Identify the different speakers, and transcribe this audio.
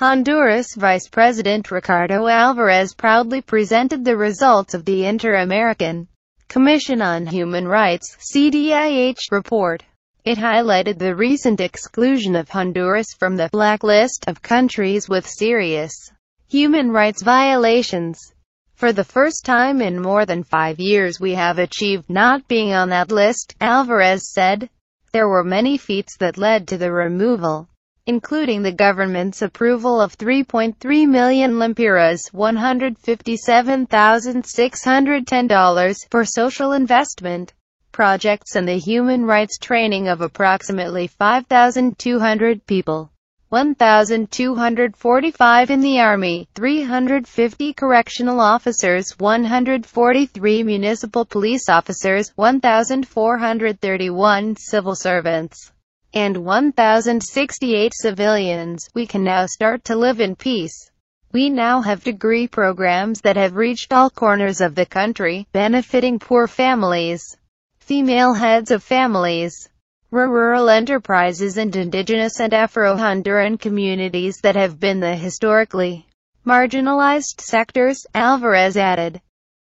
Speaker 1: Honduras Vice President Ricardo Alvarez proudly presented the results of the Inter-American Commission on Human Rights CDIH report. It highlighted the recent exclusion of Honduras from the blacklist of countries with serious human rights violations. For the first time in more than five years we have achieved not being on that list, Alvarez said. There were many feats that led to the removal, including the government's approval of 3.3 million lempiras $157,610 for social investment projects and the human rights training of approximately 5,200 people. 1,245 in the Army, 350 correctional officers, 143 municipal police officers, 1,431 civil servants, and 1,068 civilians. We can now start to live in peace. We now have degree programs that have reached all corners of the country, benefiting poor families, female heads of families, rural enterprises and indigenous and Afro-Honduran communities that have been the historically marginalized sectors, Alvarez added.